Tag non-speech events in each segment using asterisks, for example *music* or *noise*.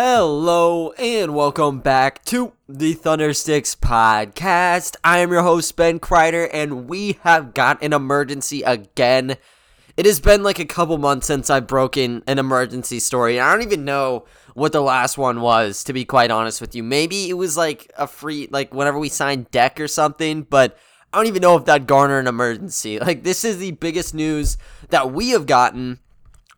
Hello and welcome back to the Thundersticks podcast. I am your host Ben Kreider and we have got an emergency again. It has been like a couple months since I've broken an emergency story. I don't even know what the last one was to be quite honest with you. Maybe it was like a free like whenever we signed deck or something, but I don't even know if that garnered an emergency. *laughs* Like this is the biggest news that we have gotten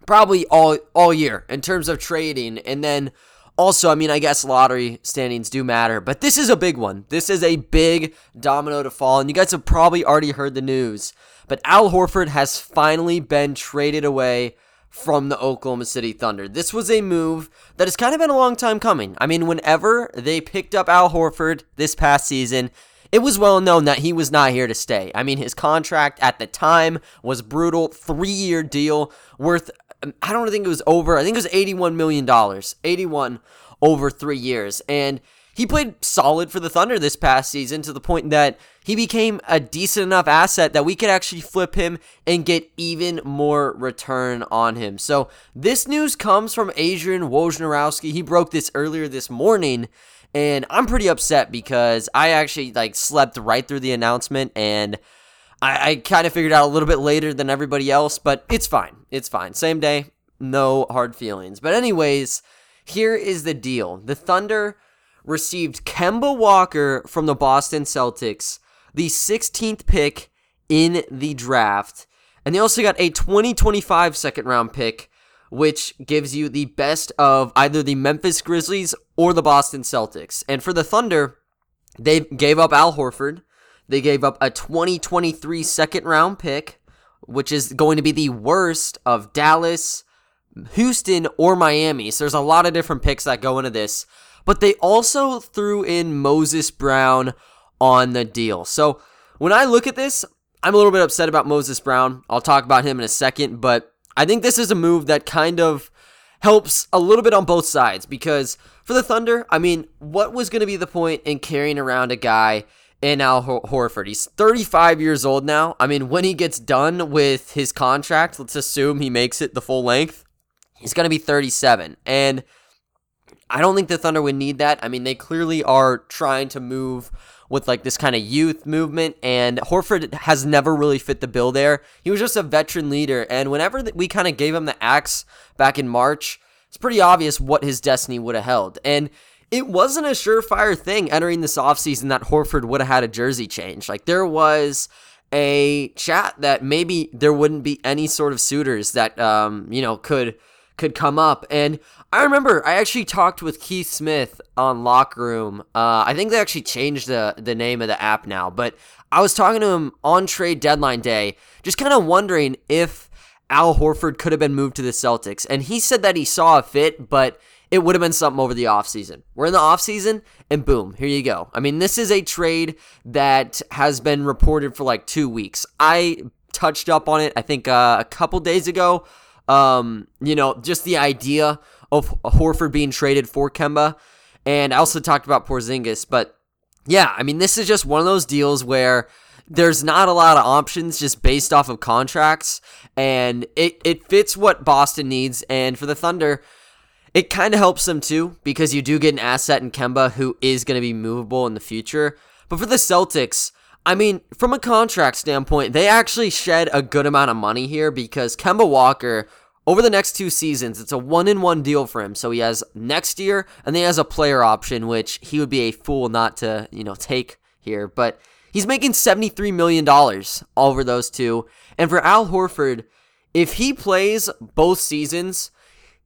probably all all year in terms of trading and then also, I mean, I guess lottery standings do matter, but this is a big one. This is a big domino to fall, and you guys have probably already heard the news. But Al Horford has finally been traded away from the Oklahoma City Thunder. This was a move that has kind of been a long time coming. I mean, whenever they picked up Al Horford this past season, it was well known that he was not here to stay. I mean, his contract at the time was brutal, three year deal worth I don't think it was over. I think it was $81 million. 81 over three years. And he played solid for the Thunder this past season to the point that he became a decent enough asset that we could actually flip him and get even more return on him. So this news comes from Adrian Wojnarowski. He broke this earlier this morning. And I'm pretty upset because I actually like slept right through the announcement and I, I kind of figured out a little bit later than everybody else, but it's fine. It's fine. Same day, no hard feelings. But, anyways, here is the deal the Thunder received Kemba Walker from the Boston Celtics, the 16th pick in the draft. And they also got a 2025 second round pick, which gives you the best of either the Memphis Grizzlies or the Boston Celtics. And for the Thunder, they gave up Al Horford. They gave up a 2023 second round pick, which is going to be the worst of Dallas, Houston, or Miami. So there's a lot of different picks that go into this. But they also threw in Moses Brown on the deal. So when I look at this, I'm a little bit upset about Moses Brown. I'll talk about him in a second, but I think this is a move that kind of helps a little bit on both sides because for the Thunder, I mean, what was going to be the point in carrying around a guy in Al Horford. He's 35 years old now. I mean, when he gets done with his contract, let's assume he makes it the full length, he's going to be 37. And I don't think the Thunder would need that. I mean, they clearly are trying to move with like this kind of youth movement, and Horford has never really fit the bill there. He was just a veteran leader, and whenever we kind of gave him the axe back in March, it's pretty obvious what his destiny would have held. And it wasn't a surefire thing entering this offseason that Horford would have had a jersey change. Like there was a chat that maybe there wouldn't be any sort of suitors that um, you know, could could come up. And I remember I actually talked with Keith Smith on Locker Room. Uh, I think they actually changed the the name of the app now, but I was talking to him on trade deadline day, just kind of wondering if Al Horford could have been moved to the Celtics. And he said that he saw a fit, but it would have been something over the offseason. We're in the offseason, and boom, here you go. I mean, this is a trade that has been reported for like two weeks. I touched up on it, I think, uh, a couple days ago. Um, you know, just the idea of Horford being traded for Kemba. And I also talked about Porzingis, but yeah, I mean, this is just one of those deals where there's not a lot of options just based off of contracts, and it, it fits what Boston needs. And for the Thunder, it kind of helps them too because you do get an asset in Kemba who is going to be movable in the future. But for the Celtics, I mean, from a contract standpoint, they actually shed a good amount of money here because Kemba Walker, over the next two seasons, it's a one in one deal for him. So he has next year and then he has a player option, which he would be a fool not to, you know, take here. But he's making $73 million over those two. And for Al Horford, if he plays both seasons,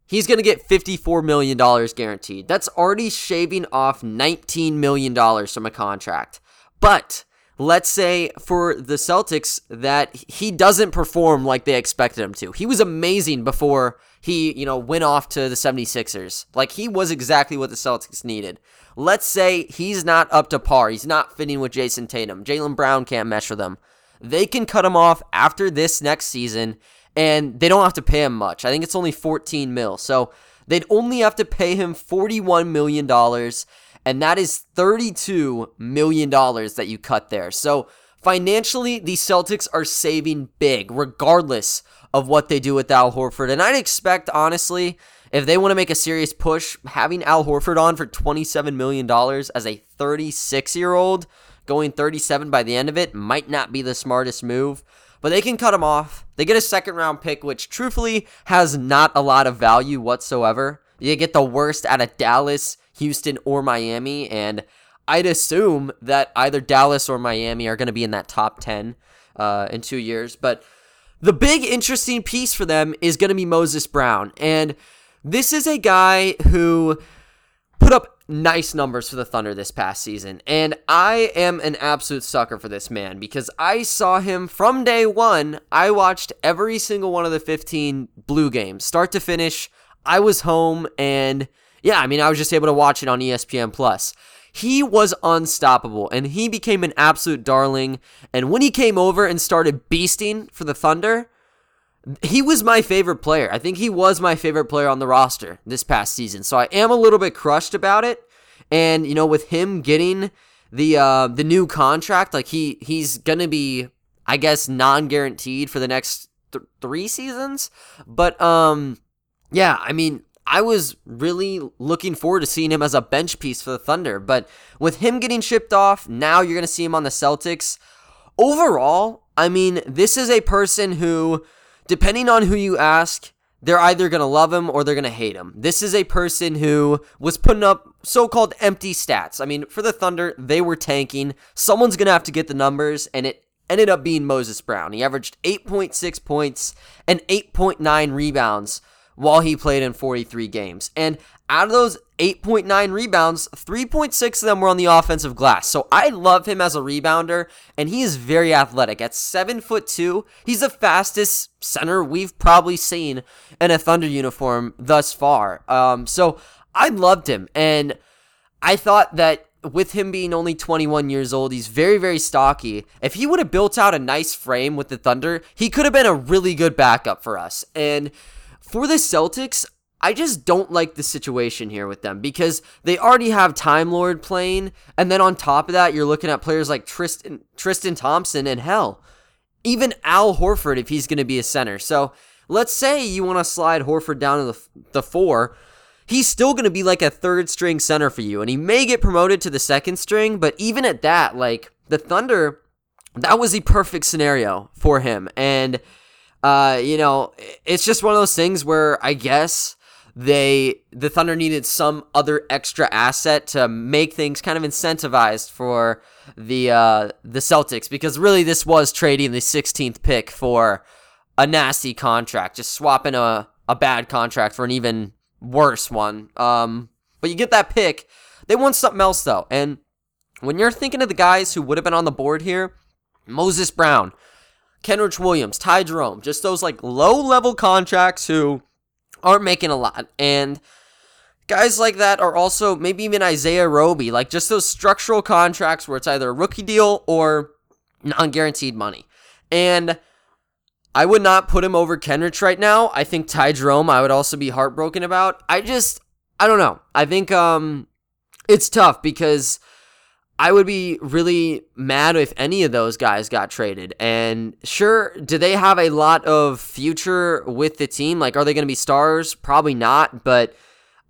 He's going to get $54 million guaranteed. That's already shaving off $19 million from a contract. But let's say for the Celtics that he doesn't perform like they expected him to. He was amazing before he, you know, went off to the 76ers. Like he was exactly what the Celtics needed. Let's say he's not up to par. He's not fitting with Jayson Tatum. Jaylen Brown can't mesh with him. They can cut him off after this next season and they don't have to pay him much. I think it's only 14 mil. So they'd only have to pay him 41 million dollars and that is 32 million dollars that you cut there. So financially, the Celtics are saving big regardless of what they do with Al Horford. And I'd expect honestly if they want to make a serious push, having Al Horford on for $27 million as a 36 year old, going 37 by the end of it, might not be the smartest move. But they can cut him off. They get a second round pick, which truthfully has not a lot of value whatsoever. You get the worst out of Dallas, Houston, or Miami, and I'd assume that either Dallas or Miami are going to be in that top 10 uh, in two years. But the big interesting piece for them is going to be Moses Brown. And this is a guy who put up nice numbers for the Thunder this past season. And I am an absolute sucker for this man because I saw him from day one. I watched every single one of the 15 Blue games, start to finish. I was home and yeah, I mean, I was just able to watch it on ESPN Plus. He was unstoppable and he became an absolute darling. And when he came over and started beasting for the Thunder, he was my favorite player. I think he was my favorite player on the roster this past season. So I am a little bit crushed about it. And you know, with him getting the uh, the new contract, like he he's gonna be, I guess, non guaranteed for the next th- three seasons. But um, yeah, I mean, I was really looking forward to seeing him as a bench piece for the Thunder. But with him getting shipped off, now you're to see him on the Celtics. Overall, I mean, this is a person who, depending on who you ask, they're either going to love him or they're going to hate him. This is a person who was putting up so called empty stats. I mean, for the Thunder, they were tanking. Someone's going to have to get the numbers, and it ended up being Moses Brown. He averaged 8.6 points and 8.9 rebounds while he played in 43 games. And out of those 8.9 rebounds, 3.6 of them were on the offensive glass. So I love him as a rebounder, and he is very athletic. At seven foot two, he's the fastest center we've probably seen in a Thunder uniform thus far. Um, so I loved him, and I thought that with him being only 21 years old, he's very, very stocky. If he would have built out a nice frame with the Thunder, he could have been a really good backup for us. And for the Celtics, I just don't like the situation here with them because they already have Time Lord playing, and then on top of that, you're looking at players like Tristan Tristan Thompson and hell, even Al Horford if he's going to be a center. So let's say you want to slide Horford down to the the four, he's still going to be like a third string center for you, and he may get promoted to the second string, but even at that, like the Thunder, that was the perfect scenario for him, and uh, you know, it's just one of those things where I guess they the Thunder needed some other extra asset to make things kind of incentivized for the uh, the Celtics because really this was trading the 16th pick for a nasty contract, just swapping a a bad contract for an even worse one. Um, but you get that pick. They want something else though, and when you're thinking of the guys who would have been on the board here, Moses Brown, Kenrich Williams, Ty Jerome, just those like low level contracts who aren't making a lot. And guys like that are also maybe even Isaiah Roby, like just those structural contracts where it's either a rookie deal or non guaranteed money. And I would not put him over Kenrich right now. I think Ty Jerome I would also be heartbroken about. I just I don't know. I think um it's tough because I would be really mad if any of those guys got traded. And sure, do they have a lot of future with the team? Like, are they going to be stars? Probably not. But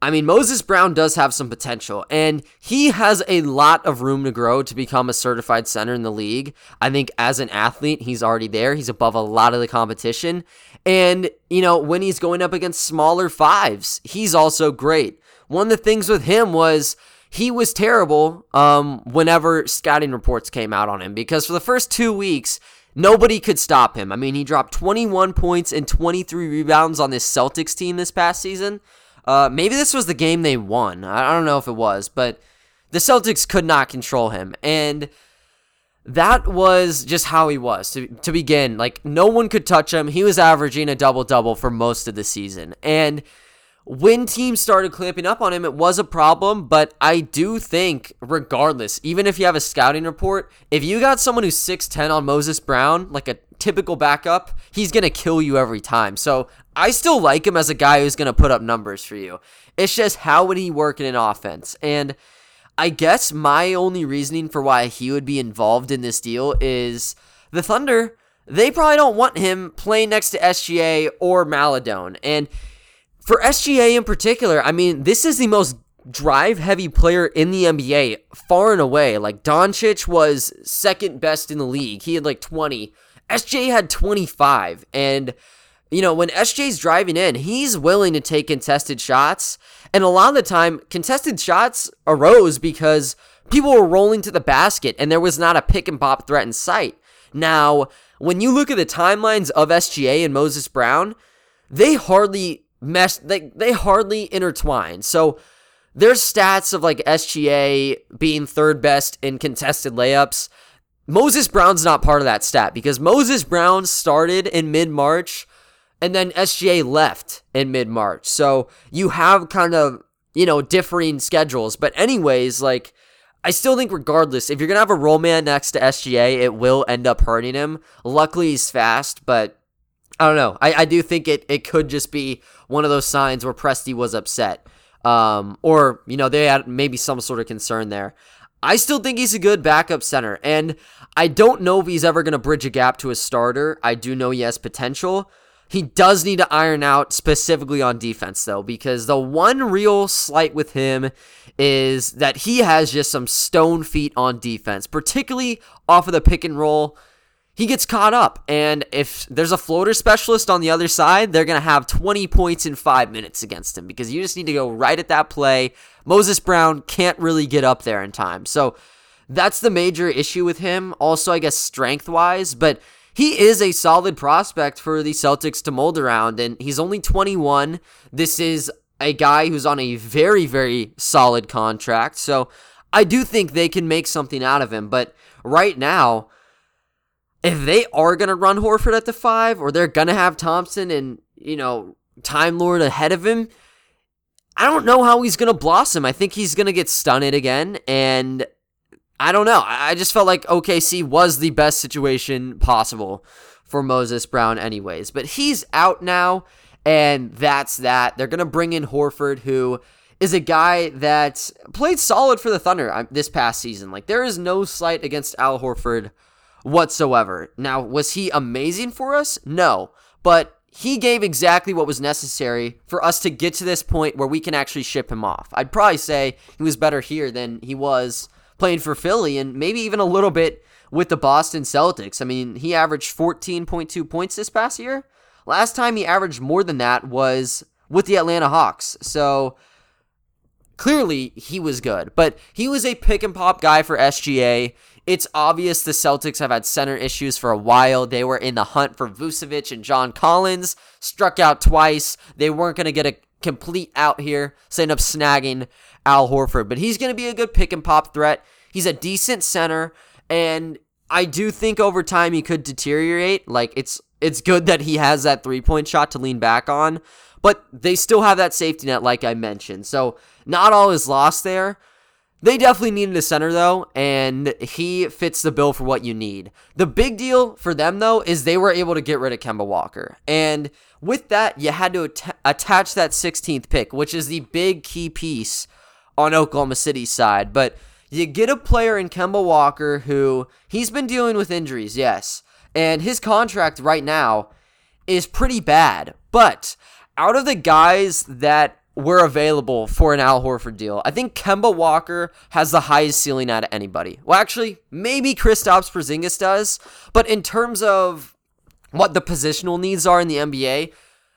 I mean, Moses Brown does have some potential, and he has a lot of room to grow to become a certified center in the league. I think as an athlete, he's already there. He's above a lot of the competition. And, you know, when he's going up against smaller fives, he's also great. One of the things with him was he was terrible um, whenever scouting reports came out on him because for the first two weeks, nobody could stop him. I mean, he dropped 21 points and 23 rebounds on this Celtics team this past season. Uh, maybe this was the game they won. I don't know if it was, but the Celtics could not control him. And that was just how he was to, to begin. Like, no one could touch him. He was averaging a double double for most of the season. And when teams started clamping up on him, it was a problem. But I do think, regardless, even if you have a scouting report, if you got someone who's 6'10 on Moses Brown, like a typical backup, he's going to kill you every time. So I still like him as a guy who's going to put up numbers for you. It's just how would he work in an offense? And I guess my only reasoning for why he would be involved in this deal is the Thunder, they probably don't want him playing next to SGA or Maledon. And for SGA in particular, I mean, this is the most drive heavy player in the NBA far and away. Like Doncic was second best in the league. He had like 20. SJ had 25 and you know, when SJ's driving in, he's willing to take contested shots. And a lot of the time, contested shots arose because people were rolling to the basket and there was not a pick and pop threat in sight. Now, when you look at the timelines of SGA and Moses Brown, they hardly mesh, they, they hardly intertwine. So there's stats of like SGA being third best in contested layups. Moses Brown's not part of that stat because Moses Brown started in mid March and then SGA left in mid March. So you have kind of, you know, differing schedules. But, anyways, like, I still think, regardless, if you're going to have a roll man next to SGA, it will end up hurting him. Luckily, he's fast, but I don't know. I, I do think it, it could just be one of those signs where Presti was upset. Um, or, you know, they had maybe some sort of concern there. I still think he's a good backup center, and I don't know if he's ever going to bridge a gap to a starter. I do know he has potential. He does need to iron out specifically on defense, though, because the one real slight with him is that he has just some stone feet on defense, particularly off of the pick and roll. He gets caught up, and if there's a floater specialist on the other side, they're going to have 20 points in five minutes against him because you just need to go right at that play. Moses Brown can't really get up there in time. So that's the major issue with him. Also, I guess strength wise, but he is a solid prospect for the Celtics to mold around, and he's only 21. This is a guy who's on a very, very solid contract. So I do think they can make something out of him. But right now, if they are going to run Horford at the five, or they're going to have Thompson and, you know, Time Lord ahead of him, I don't know how he's going to blossom. I think he's going to get stunned again. And I don't know. I just felt like OKC was the best situation possible for Moses Brown, anyways. But he's out now, and that's that. They're going to bring in Horford, who is a guy that played solid for the Thunder uh, this past season. Like, there is no slight against Al Horford whatsoever. Now, was he amazing for us? No. But he gave exactly what was necessary for us to get to this point where we can actually ship him off. I'd probably say he was better here than he was playing for Philly and maybe even a little bit with the Boston Celtics. I mean, he averaged 14.2 points this past year. Last time he averaged more than that was with the Atlanta Hawks. So clearly he was good, but he was a pick and pop guy for SGA. It's obvious the Celtics have had center issues for a while. They were in the hunt for Vucevic and John Collins, struck out twice. They weren't going to get a complete out here, so end up snagging Al Horford. But he's going to be a good pick and pop threat. He's a decent center, and I do think over time he could deteriorate. Like it's it's good that he has that three point shot to lean back on, but they still have that safety net, like I mentioned. So not all is lost there. They definitely needed a center though, and he fits the bill for what you need. The big deal for them though is they were able to get rid of Kemba Walker, and with that, you had to at- attach that 16th pick, which is the big key piece on Oklahoma City's side. But you get a player in Kemba Walker who he's been dealing with injuries, yes. And his contract right now is pretty bad. But out of the guys that were available for an Al Horford deal, I think Kemba Walker has the highest ceiling out of anybody. Well, actually, maybe Kristaps Porzingis does. But in terms of what the positional needs are in the NBA,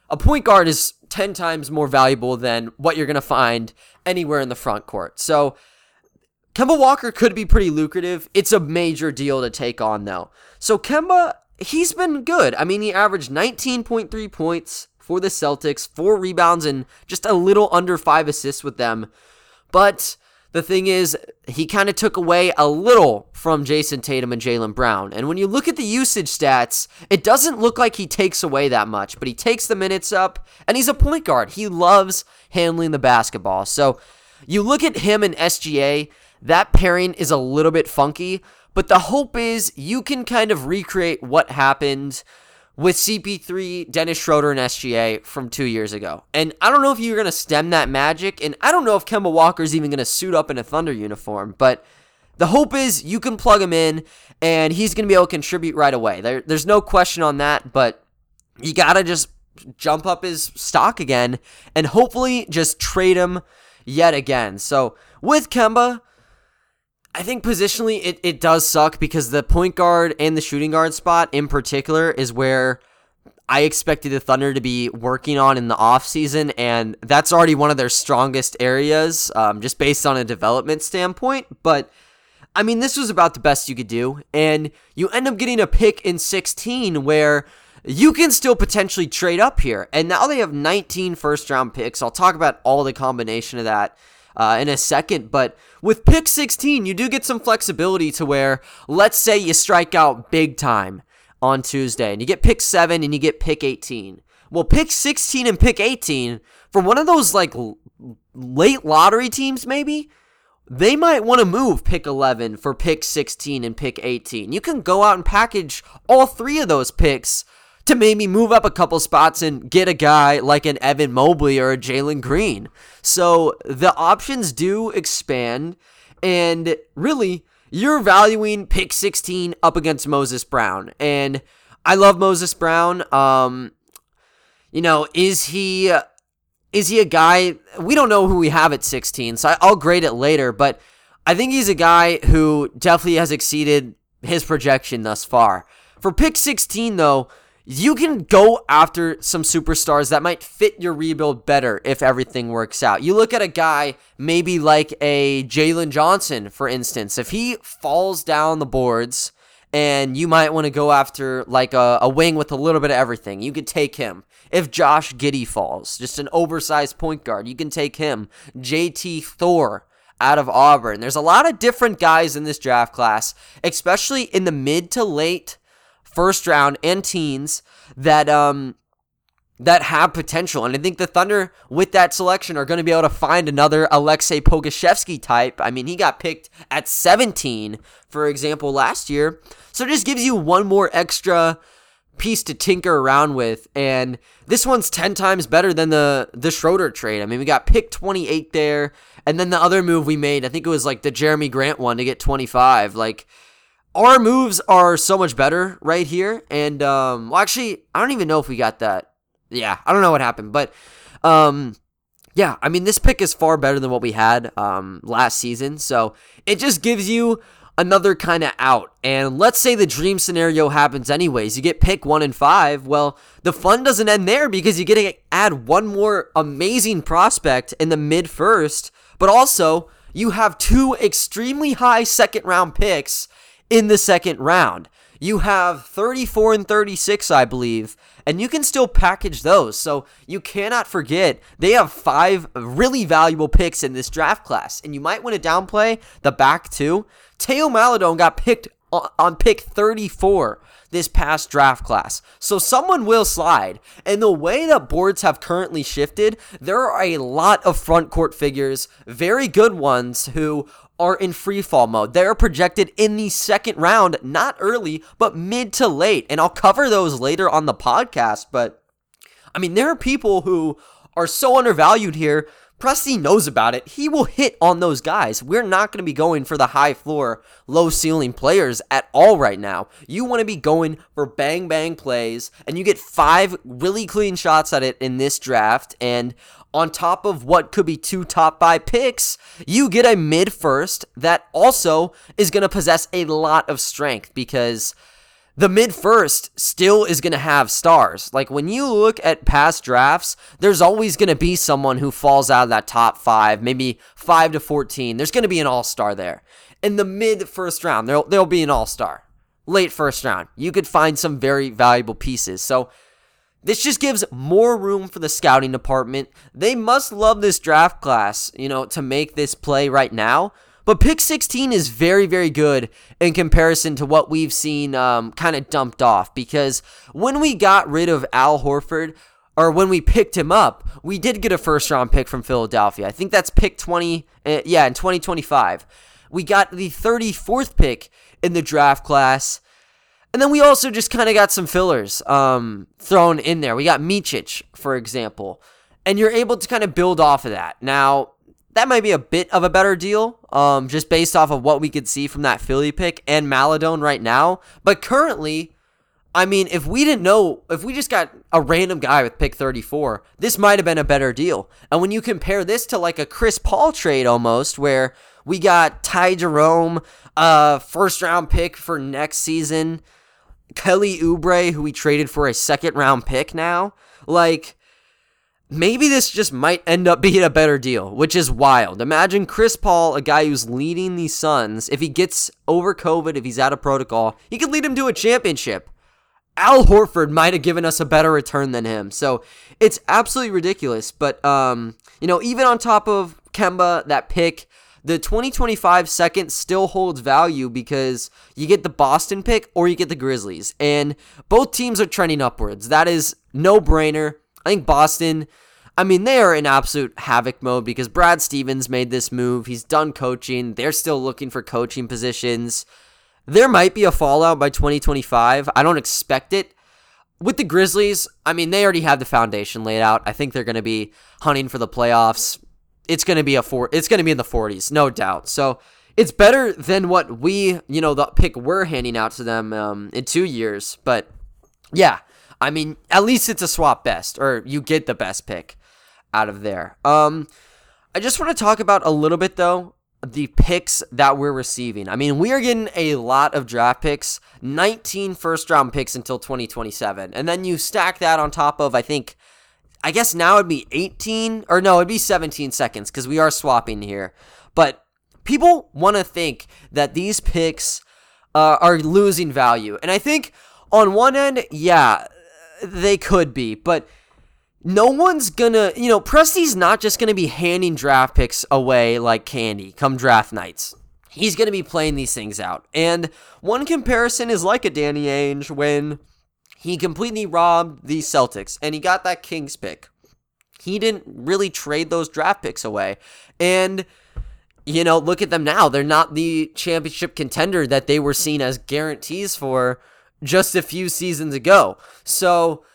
a point guard is 10 times more valuable than what you're going to find anywhere in the front court. So Kemba Walker could be pretty lucrative. It's a major deal to take on, though. So Kemba, he's been good. I mean, he averaged 19.3 points for the Celtics, four rebounds, and just a little under five assists with them. But the thing is, he kind of took away a little from Jayson Tatum and Jaylen Brown. And when you look at the usage stats, it doesn't look like he takes away that much, but he takes the minutes up, and he's a point guard. He loves handling the basketball. So you look at him and SGA, that pairing is a little bit funky, but the hope is you can kind of recreate what happened with CP3, Dennis Schroeder, and SGA from two years ago. And I don't know if you're going to stem that magic, and I don't know if Kemba Walker's even going to suit up in a Thunder uniform, but the hope is you can plug him in and he's going to be able to contribute right away. There, there's no question on that, but you got to just jump up his stock again and hopefully just trade him yet again. So with Kemba, I think positionally it, it does suck because the point guard and the shooting guard spot in particular is where I expected the Thunder to be working on in the offseason, and that's already one of their strongest areas, um, just based on a development standpoint. But I mean, this was about the best you could do, and you end up getting a pick in 16 where you can still potentially trade up here. And now they have 19 first round picks. I'll talk about all the combination of that uh, in a second. But with pick 16, you do get some flexibility to where, let's say you strike out big time on Tuesday and you get pick 7 and you get pick 18. Well, pick 16 and pick 18 for one of those like late lottery teams, maybe they might want to move pick 11 for pick 16 and pick 18. You can go out and package all three of those picks to maybe move up a couple spots and get a guy like an Evan Mobley or a Jalen Green. So the options do expand, and really, you're valuing pick 16 up against Moses Brown. And I love Moses Brown. Um, you know, is he is he a guy we don't know who we have at 16, so I'll grade it later, but I think he's a guy who definitely has exceeded his projection thus far. For pick 16 though, you can go after some superstars that might fit your rebuild better if everything works out. You look at a guy maybe like a Jalen Johnson, for instance. If he falls down the boards, and you might want to go after like a, a wing with a little bit of everything, you could take him. If Josh Giddey falls, just an oversized point guard, you can take him. JT Thor out of Auburn. There's a lot of different guys in this draft class, especially in the mid to late first round and teens that um that have potential. And I think the Thunder, with that selection, are going to be able to find another Aleksej Pokusevski type. I mean, he got picked at 17, for example, last year. So it just gives you one more extra piece to tinker around with. And this one's 10 times better than the, the Schroeder trade. I mean, we got pick 28 there. And then the other move we made, I think it was like the Jerami Grant one to get 25. Like, our moves are so much better right here. And um, well, actually, I don't even know if we got that. Yeah, I don't know what happened, but um, yeah, I mean, this pick is far better than what we had um last season. So it just gives you another kind of out. And let's say the dream scenario happens anyways. You get pick one and five. Well, the fun doesn't end there because you get to add one more amazing prospect in the mid first, but also you have two extremely high second round picks in the second round. You have 34 and 36, I believe, and you can still package those. So you cannot forget they have five really valuable picks in this draft class, and you might want to downplay the back two. Theo Maledon got picked on pick 34 this past draft class. So someone will slide. And the way that boards have currently shifted, there are a lot of front court figures, very good ones, who are in free fall mode. They're projected in the second round, not early, but mid to late. And I'll cover those later on the podcast. But I mean, there are people who are so undervalued here. Presti knows about it. He will hit on those guys. We're not going to be going for the high floor, low ceiling players at all right now. You want to be going for bang bang plays, and you get five really clean shots at it in this draft. And on top of what could be two top five picks, you get a mid first that also is going to possess a lot of strength because the mid first still is going to have stars. Like when you look at past drafts, there's always going to be someone who falls out of that top five, maybe five to 14. There's going to be an all star there. In the mid first round, there'll, there'll be an all star. Late first round, you could find some very valuable pieces. So this just gives more room for the scouting department. They must love this draft class, you know, to make this play right now. But pick 16 is very, very good in comparison to what we've seen um, kind of dumped off. Because when we got rid of Al Horford, or when we picked him up, we did get a first round pick from Philadelphia. I think that's pick 20, uh, yeah, in 2025. We got the 34th pick in the draft class. And then we also just kind of got some fillers um, thrown in there. We got Micic, for example. And you're able to kind of build off of that. Now, that might be a bit of a better deal, um, just based off of what we could see from that Philly pick and Maledon right now. But currently, I mean, if we didn't know, if we just got a random guy with pick 34, this might have been a better deal. And when you compare this to like a Chris Paul trade almost, where we got Ty Jerome, uh, first round pick for next season, Kelly Oubre, who we traded for a second round pick now, like, maybe this just might end up *laughs* being a better deal, which is wild. Imagine Chris Paul, a guy who's leading the Suns, if he gets over COVID, if he's out of protocol, he could lead him to a championship. Al Horford might have given us a better return than him. So it's absolutely ridiculous. But um, you know, even on top of Kemba, that pick, the 2025 second still holds value because you get the Boston pick or you get the Grizzlies. And both teams are trending upwards. That is no brainer. I think Boston, I mean, they are in absolute havoc mode because Brad Stevens made this move. He's done coaching. They're still looking for coaching positions. There might be a fallout by 2025. I don't expect it. With the Grizzlies, I mean, they already have the foundation laid out. I think they're going to be hunting for the playoffs. It's going to be a four. It's going to be in the 40s, no doubt. So it's better than what we, you know, the pick we're handing out to them um, in two years. But yeah, I mean, at least it's a swap best, or you get the best pick out of there. Um, I just want to talk about a little bit though the picks that we're receiving. I mean, we are getting a lot of draft picks, 19 first round picks until 2027. And then you stack that on top of, I think, I guess now it'd be 18, or no, it'd be 17 seconds because we are swapping here. But people want to think that these picks uh, are losing value. And I think on one end, yeah, they could be. But no one's gonna, you know, Presti's not just gonna be handing draft picks away like candy come draft nights. He's gonna be playing these things out. And one comparison is like a Danny Ainge when he completely robbed the Celtics and he got that Kings pick. He didn't really trade those draft picks away. And you know, look at them now. They're not the championship contender that they were seen as guarantees for just a few seasons ago. So,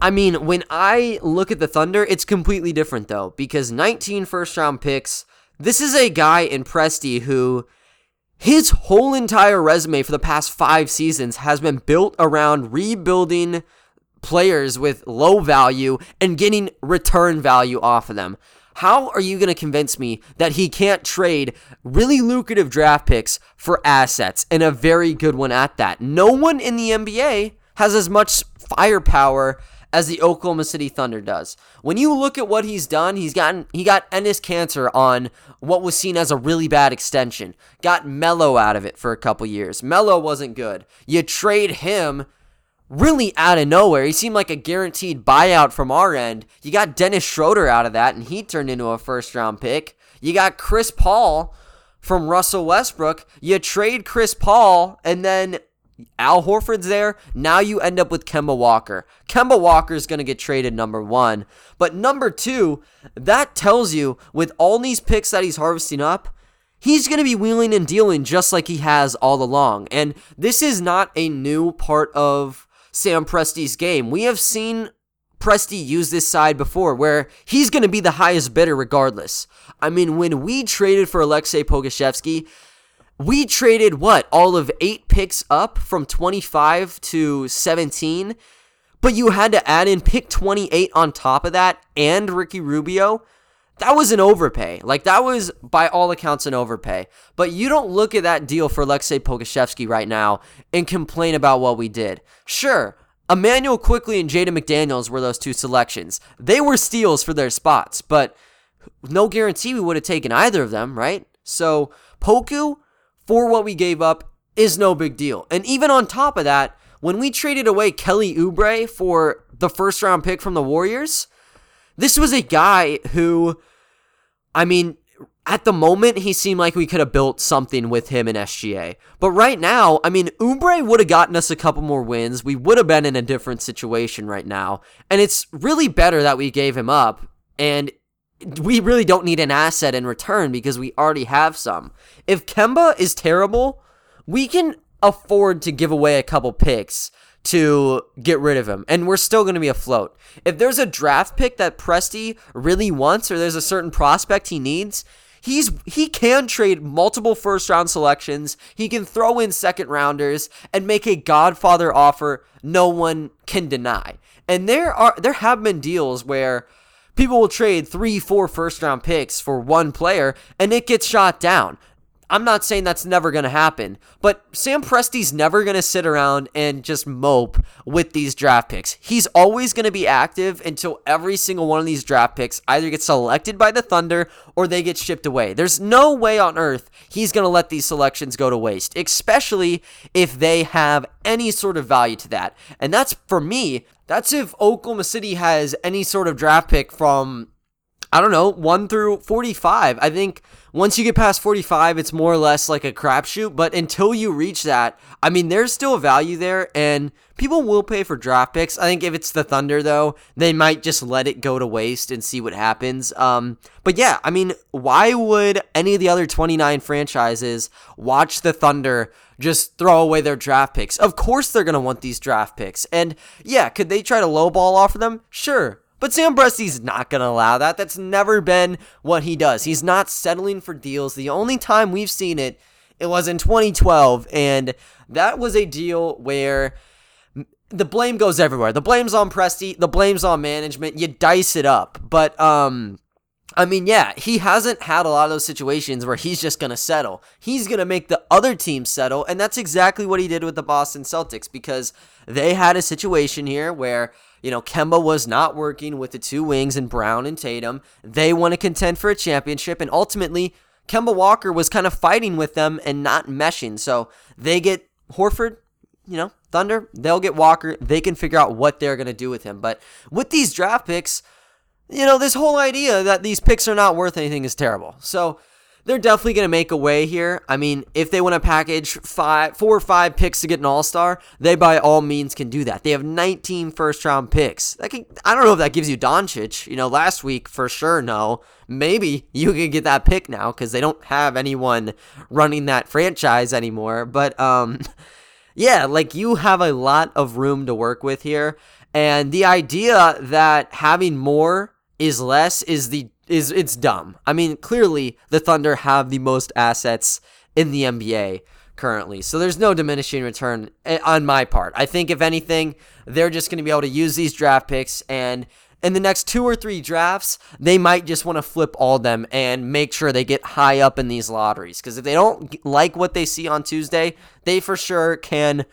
I mean, when I look at the Thunder, it's completely different though, because 19 first round picks. This is a guy in Presti who his whole entire resume for the past five seasons has been built around rebuilding players with low value and getting return value off of them. How are you going to convince me that he can't trade really lucrative draft picks for assets and a very good one at that? No one in the NBA has as much firepower as the Oklahoma City Thunder does. When you look at what he's done, he's gotten he got Enes Kanter on what was seen as a really bad extension. Got Melo out of it for a couple years. Melo wasn't good. You trade him really out of nowhere. He seemed like a guaranteed buyout from our end. You got Dennis Schroeder out of that, and he turned into a first round pick. You got Chris Paul from Russell Westbrook. You trade Chris Paul, and then Al Horford's there. Now you end up with Kemba Walker. Kemba Walker is going to get traded number one. But number two, that tells you with all these picks that he's harvesting up, he's going to be wheeling and dealing just like he has all along. And this is not a new part of Sam Presti's game. We have seen Presti use this side before where he's going to be the highest bidder regardless. I mean, when we traded for Aleksej Pokusevski, we traded what all of eight picks up from 25 to 17 but you had to add in pick 28 on top of that and Ricky Rubio? That was an overpay. Like that was by all accounts an overpay. But you don't look at that deal for Aleksej Pokusevski right now and complain about what we did. Sure Immanuel Quickley and Jaden McDaniels were those two selections. They were steals for their spots but no guarantee we would have taken either of them right? So Poku for what we gave up is no big deal. And even on top of that, when we traded away Kelly Oubre for the first round pick from the Warriors, this was a guy who, I mean, at the moment, he seemed like we could have built something with him in SGA. But right now, I mean, Oubre would have gotten us a couple more wins. We would have been in a different situation right now. And it's really better that we gave him up. And we really don't need an asset in return because we already have some. If Kemba is terrible, we can afford to give away a couple picks to get rid of him, and we're still going to be afloat. If there's a draft pick that Presti really wants, or there's a certain prospect he needs, he's he can trade multiple first round selections. He can throw in second rounders and make a godfather offer no one can deny. And there are there have been deals where people will trade three, four first round picks for one player and it gets shot down. I'm not saying that's never going to happen, but Sam Presti's never going to sit around and just mope with these draft picks. He's always going to be active until every single one of these draft picks either gets selected by the Thunder or they get shipped away. There's no way on earth he's going to let these selections go to waste, especially if they have any sort of value to that. And that's for me, that's if Oklahoma City has any sort of draft pick from I don't know, 1 through 45. I think once you get past 45, it's more or less like a crapshoot. But until you reach that, I mean, there's still value there, and people will pay for draft picks. I think if it's the Thunder, though, they might just let it go to waste and see what happens. Um, but yeah, I mean, why would any of the other 29 franchises watch the Thunder? Just throw away their draft picks. Of course, they're going to want these draft picks. And yeah, could they try to lowball offer them? Sure. But Sam Presti's not going to allow that. That's never been what he does. He's not settling for deals. The only time we've seen it, it was in 2012, and that was a deal where the blame goes everywhere. The blame's on Presti, the blame's on management. You dice it up. But um I mean, yeah, he hasn't had a lot of those situations where he's just going to settle. He's going to make the other team settle, and that's exactly what he did with the Boston Celtics because they had a situation here where you know, Kemba was not working with the two wings and Brown and Tatum. They want to contend for a championship, and ultimately, Kemba Walker was kind of fighting with them and not meshing. So they get Horford, you know, Thunder, they'll get Walker. They can figure out what they're going to do with him. But with these draft picks, you know, this whole idea that these picks are not worth anything is terrible. So they're definitely going to make a way here. I mean, if they want to package five, four or five picks to get an All Star, they by all means can do that. They have 19 first round picks. That can, I don't know if that gives you Doncic. You know, last week for sure, no. Maybe you can get that pick now because they don't have anyone running that franchise anymore. But um, *laughs* yeah, like you have a lot of room to work with here, and the idea that having more is less is the is it's dumb. I mean, clearly the Thunder have the most assets in the NBA currently. So there's no diminishing return eh, on my part. I think if anything, they're just going to be able to use these draft picks and in the next two or three drafts, they might just want to flip all them and make sure they get high up in these lotteries. Because if they don't like what they see on Tuesday, they for sure can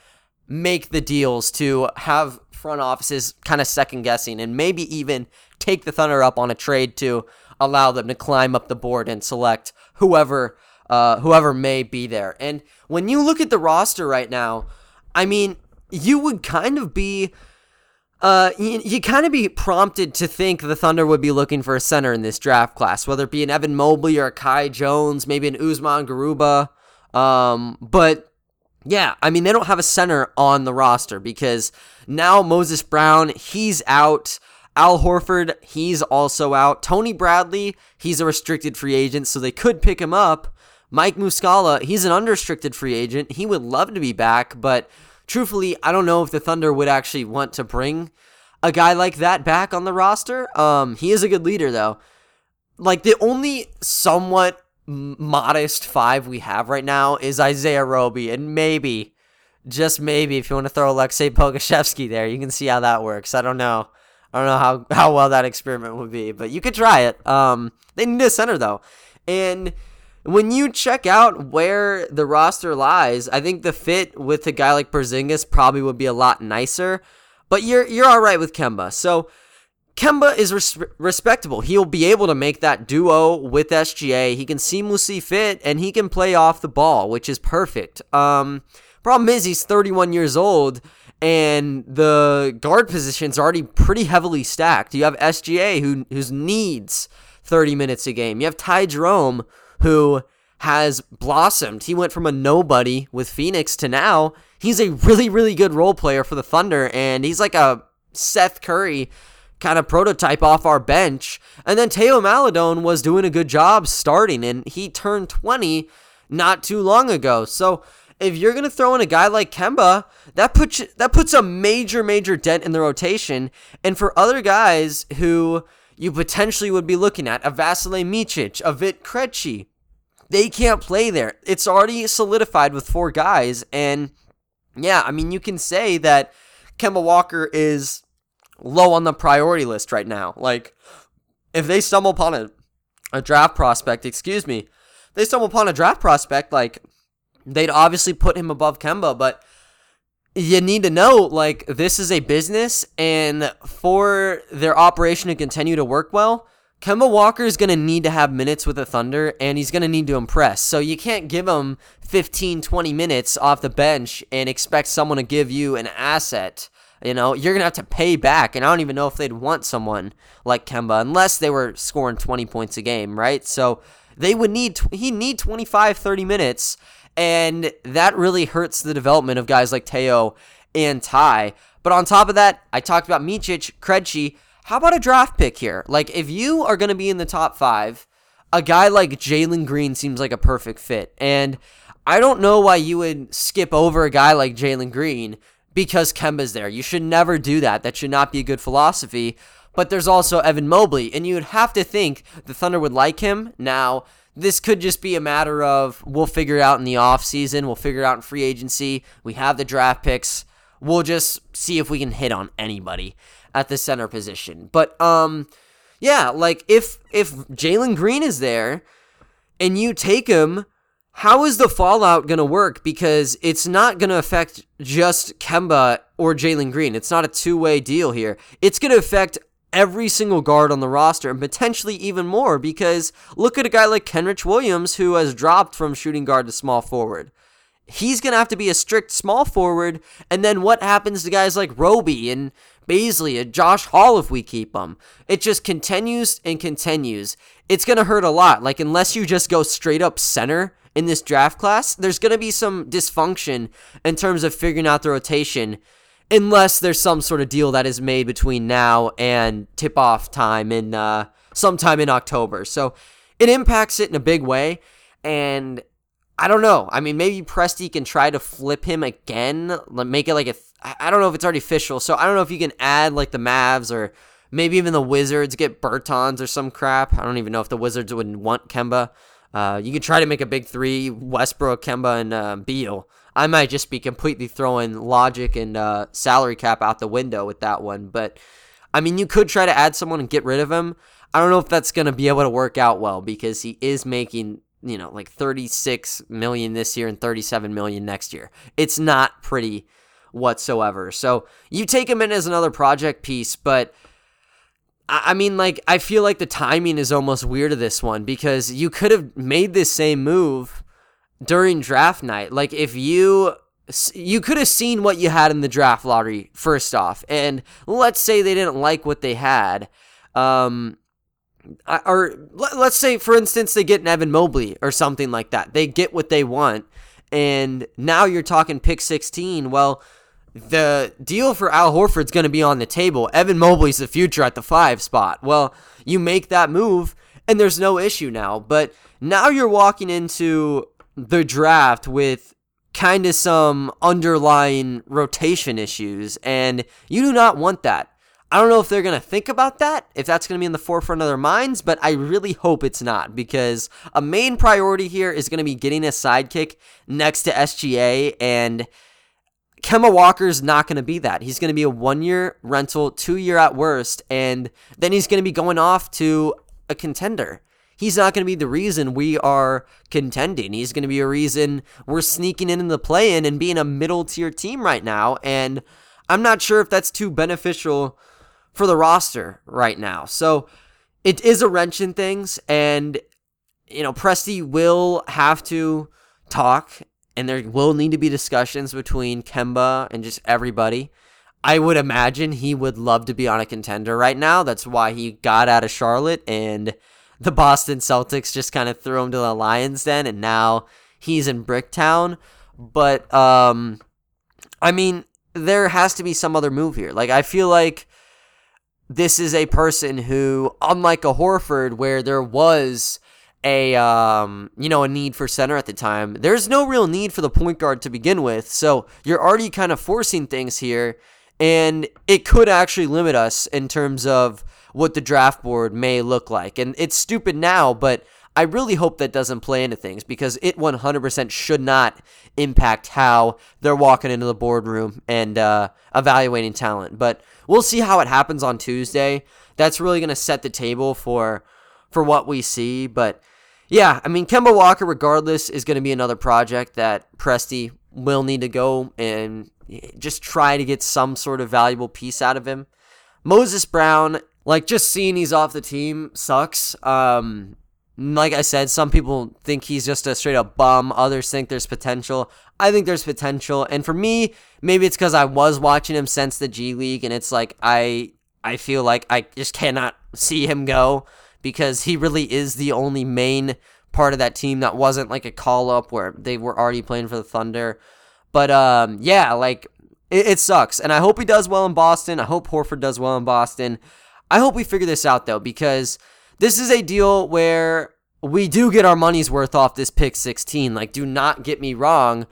make the deals to have front offices kind of second guessing and maybe even take the Thunder up on a trade to allow them to climb up the board and select whoever uh, whoever may be there. And when you look at the roster right now, I mean, you would kind of be uh, you, kind of be prompted to think the Thunder would be looking for a center in this draft class, whether it be an Evan Mobley or a Kai Jones, maybe an Usman Garuba. Um, but yeah, I mean, they don't have a center on the roster because now Moses Brown, he's out. Al Horford, he's also out. Tony Bradley, he's a restricted free agent, so they could pick him up. Mike Muscala, he's an unrestricted free agent. He would love to be back, but truthfully, I don't know if the Thunder would actually want to bring a guy like that back on the roster. Um, he is a good leader, though. Like, the only somewhat modest five we have right now is Isaiah Roby, and maybe, just maybe, if you want to throw Aleksej Pokusevski there, you can see how that works. I don't know. I don't know how, *laughs* how well that experiment would be, but you could try it. Um, they need a center though, and when you check out where the roster lies, I think the fit with a guy like Porzingis probably would be a lot nicer. But you're you're all right with Kemba, so. Kemba is res- respectable. He'll be able to make that duo with SGA. He can seamlessly fit and he can play off the ball, which is perfect. Um, problem is he's 31 years old and the guard position's already pretty heavily stacked. You have SGA who who's needs 30 minutes a game. You have Ty Jerome who has blossomed. He went from a nobody with Phoenix to now he's a really really good role player for the Thunder and he's like a Seth Curry kind of prototype off our bench. And then Theo Maledon was doing a good job starting and he turned 20 not too long ago. So if you're going to throw in a guy like Kemba, that puts that puts a major major dent in the rotation. And for other guys who you potentially would be looking at a Vasilij Micic, a Vit Krejci. They can't play there. It's already solidified with four guys. And yeah, I mean, you can say that Kemba Walker is low on the priority list right now. Like, if they stumble upon a, a draft prospect, excuse me, they stumble upon a draft prospect, like, they'd obviously put him above Kemba, but you need to know like this is a business and for their operation to continue to work well Kemba Walker is going to need to have minutes with the Thunder and he's going to need to impress. So you can't give him 15, 20 minutes off the bench and expect someone to give you an asset. You know, you're going to have to pay back. And I don't even know if they'd want someone like Kemba unless they were scoring 20 points a game, right? So they would need, he need 25, 30 minutes and that really hurts the development of guys like Theo and Ty. But on top of that, I talked about Micic, Krejci. How about a draft pick here? Like, if you are going to be in the top five, a guy like Jalen Green seems like a perfect fit. And I don't know why you would skip over a guy like Jalen Green because Kemba's there. You should never do that. That should not be a good philosophy. But there's also Evan Mobley, and you would have to think the Thunder would like him. Now, this could just be a matter of we'll figure it out in the offseason. We'll figure it out in free agency. We have the draft picks. We'll just see if we can hit on anybody at the center position. But um yeah, like if if Jalen Green is there and you take him, how is the fallout gonna work? Because it's not gonna affect just Kemba or Jalen Green. It's not a two way deal here. It's gonna affect every single guard on the roster and potentially even more because look at a guy like Kenrich Williams who has dropped from shooting guard to small forward. He's going to have to be a strict small forward. And then what happens to guys like Roby and Bazley and Josh Hall if we keep them? It just continues and continues. It's going to hurt a lot. Like, unless you just go straight up center in this draft class, there's going to be some dysfunction in terms of figuring out the rotation unless there's some sort of deal that is made between now and tip off time in uh, sometime in October. So it impacts it in a big way. And I don't know. I mean, maybe Presti can try to flip him again, make it like a. I don't know if it's already official. So I don't know if you can add like the Mavs or maybe even the Wizards get Bertans or some crap. I don't even know if the Wizards would want Kemba. Uh, you could try to make a big three: Westbrook, Kemba, and uh, Beal. I might just be completely throwing logic and uh, salary cap out the window with that one. But I mean, you could try to add someone and get rid of him. I don't know if that's going to be able to work out well because he is making, you know, like 36 million this year and 37 million next year. It's not pretty whatsoever. So you take him in as another project piece, but I mean, like, I feel like the timing is almost weird of this one because you could have made this same move during draft night. Like if you you could have seen what you had in the draft lottery first off, and let's say they didn't like what they had, um, or let's say for instance they get an Evan Mobley or something like that. They get what they want, and now you're talking pick 16. Well. The deal for Al Horford's going to be on the table. Evan Mobley's the future at the five spot. Well, you make that move, and there's no issue now. But now you're walking into the draft with kind of some underlying rotation issues, and you do not want that. I don't know if they're going to think about that, if that's going to be in the forefront of their minds, but I really hope it's not because a main priority here is going to be getting a sidekick next to SGA, and Kemba Walker's not going to be that. He's going to be a one year rental, two year at worst, and then he's going to be going off to a contender. He's not going to be the reason we are contending. He's going to be a reason we're sneaking in in the play in and being a middle tier team right now. And I'm not sure if that's too beneficial for the roster right now. So it is a wrench in things. And, you know, Presti will have to talk and there will need to be discussions between Kemba and just everybody. I would imagine he would love to be on a contender right now. That's why he got out of Charlotte and the Boston Celtics just kind of threw him to the Lions den, and now he's in Bricktown. But um, I mean, there has to be some other move here. Like I feel like this is a person who, unlike a Horford, where there was a um, you know a need for center at the time, there's no real need for the point guard to begin with. So you're already kind of forcing things here. and it could actually limit us in terms of what the draft board may look like. And it's stupid now, but I really hope that doesn't play into things because it 100% should not impact how they're walking into the boardroom and uh, evaluating talent. But we'll see how it happens on Tuesday. That's really going to set the table for for what we see. But yeah, I mean, Kemba Walker, regardless, is going to be another project that Presti will need to go and just try to get some sort of valuable piece out of him. Moses Brown, like just seeing he's off the team sucks. Um, like I said, some people think he's just a straight up bum. Others think there's potential. I think there's potential. And for me, maybe it's because I was watching him since the G League, and it's like I I feel like I just cannot see him go because he really is the only main part of that team that wasn't like a call up where they were already playing for the Thunder. But um, yeah, like it, it sucks, and I hope he does well in Boston. I hope Horford does well in Boston. I hope we figure this out though because this is a deal where we do get our money's worth off this pick 16. Like, do not get me wrong,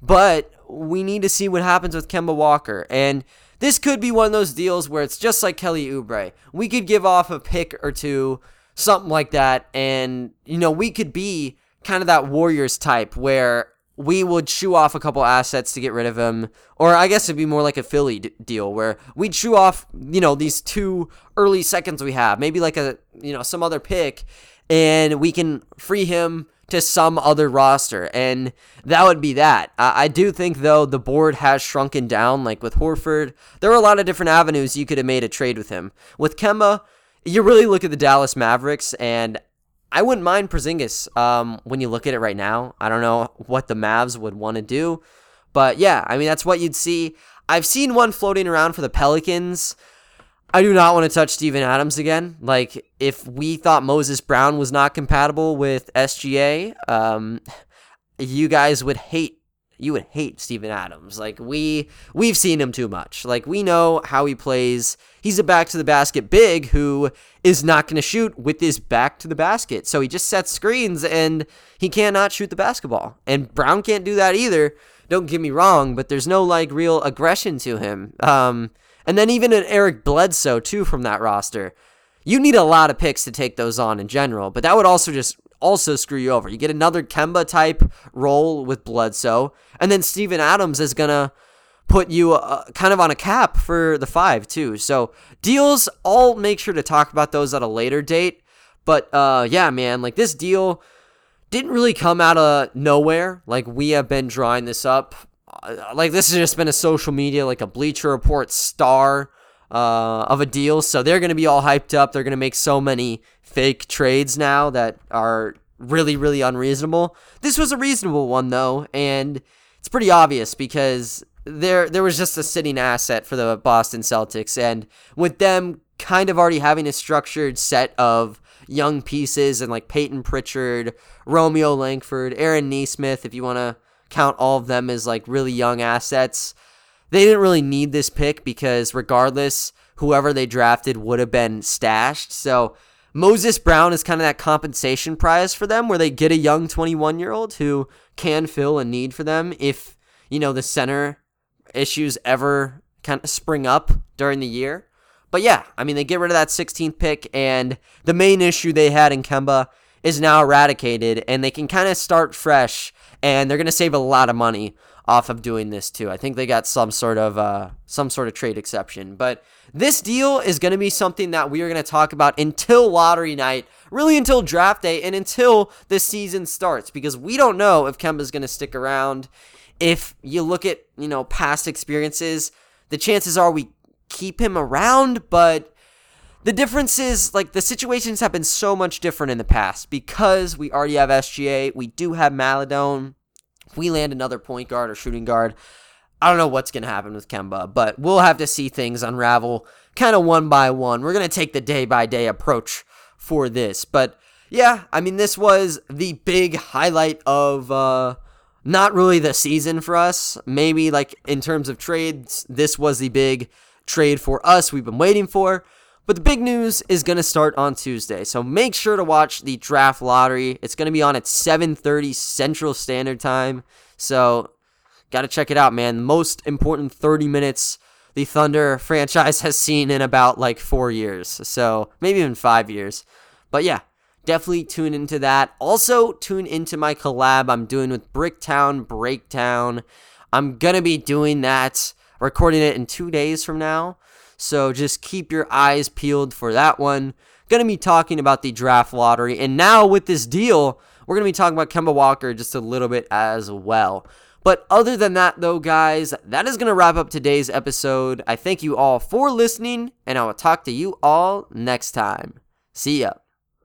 but we need to see what happens with Kemba Walker. And this could be one of those deals where it's just like Kelly Oubre. We could give off a pick or two, something like that, and, you know, we could be kind of that Warriors type where we would chew off a couple assets to get rid of him. Or I guess it'd be more like a Philly d- deal where we'd chew off, you know, these two early seconds we have, maybe like a, you know, some other pick, and we can free him to some other roster. And that would be that. I, I do think, though, the board has shrunken down. Like with Horford, there were a lot of different avenues you could have made a trade with him. With Kemba, you really look at the Dallas Mavericks, and I wouldn't mind Porzingis um, when you look at it right now. I don't know what the Mavs would want to do, but yeah, I mean that's what you'd see. I've seen one floating around for the Pelicans. I do not want to touch Steven Adams again. Like if we thought Moses Brown was not compatible with SGA, um, you guys would hate you would hate Steven Adams. Like we we've seen him too much. Like we know how he plays. He's a back to the basket big who is not going to shoot with his back to the basket. So he just sets screens and he cannot shoot the basketball. And Brown can't do that either. Don't get me wrong, but there's no like real aggression to him. Um and then even an Eric Bledsoe too from that roster. You need a lot of picks to take those on in general, but that would also just also screw you over. You get another Kemba type role with Bledsoe, and then Steven Adams is gonna put you uh, kind of on a cap for the five too. So deals, I'll make sure to talk about those at a later date. But uh, yeah, man, like this deal didn't really come out of nowhere. Like we have been drawing this up. Uh, like this has just been a social media, like a Bleacher Report star uh, of a deal. So they're going to be all hyped up. They're going to make so many fake trades now that are really, really unreasonable. This was a reasonable one though, and it's pretty obvious because there there was just a sitting asset for the Boston Celtics, and with them kind of already having a structured set of young pieces and like Payton Pritchard, Romeo Langford, Aaron Nesmith, if you want to count all of them as like really young assets they didn't really need this pick because regardless, whoever they drafted would have been stashed. So Moses Brown is kind of that compensation prize for them where they get a young 21 year old who can fill a need for them if, you know, the center issues ever kind of spring up during the year. But yeah, I mean, they get rid of that 16th pick, and the main issue they had in Kemba is now eradicated, and they can kind of start fresh, and they're going to save a lot of money off of doing this too. I think they got some sort of uh, some sort of trade exception, but this deal is going to be something that we are going to talk about until lottery night, really until draft day, and until the season starts, because we don't know if Kemba's going to stick around. If you look at you know past experiences, the chances are we keep him around, but the difference is like the situations have been so much different in the past because we already have SGA, we do have Maledon we land another point guard or shooting guard, I don't know what's going to happen with Kemba, but we'll have to see things unravel kind of one by one. We're going to take the day by day approach for this. But yeah, I mean, this was the big highlight of uh, not really the season for us. Maybe like in terms of trades, this was the big trade for us we've been waiting for. But the big news is going to start on Tuesday. So make sure to watch the draft lottery. It's going to be on at 7:30 Central Standard Time. So got to check it out, man. The most important 30 minutes the Thunder *laughs* franchise has seen in about like four years. So maybe even five years. But yeah, definitely tune into that. Also, tune into my collab I'm doing with Bricktown Breakdown. I'm going to be doing that, recording it in two days from now. So just keep your eyes peeled for that one. Going to be talking about the draft lottery. And now with this deal, we're going to be talking about Kemba Walker just a little bit as well. But other than that, though, guys, that is going to wrap up today's episode. I thank you all for listening, and I will talk to you all next time. See ya.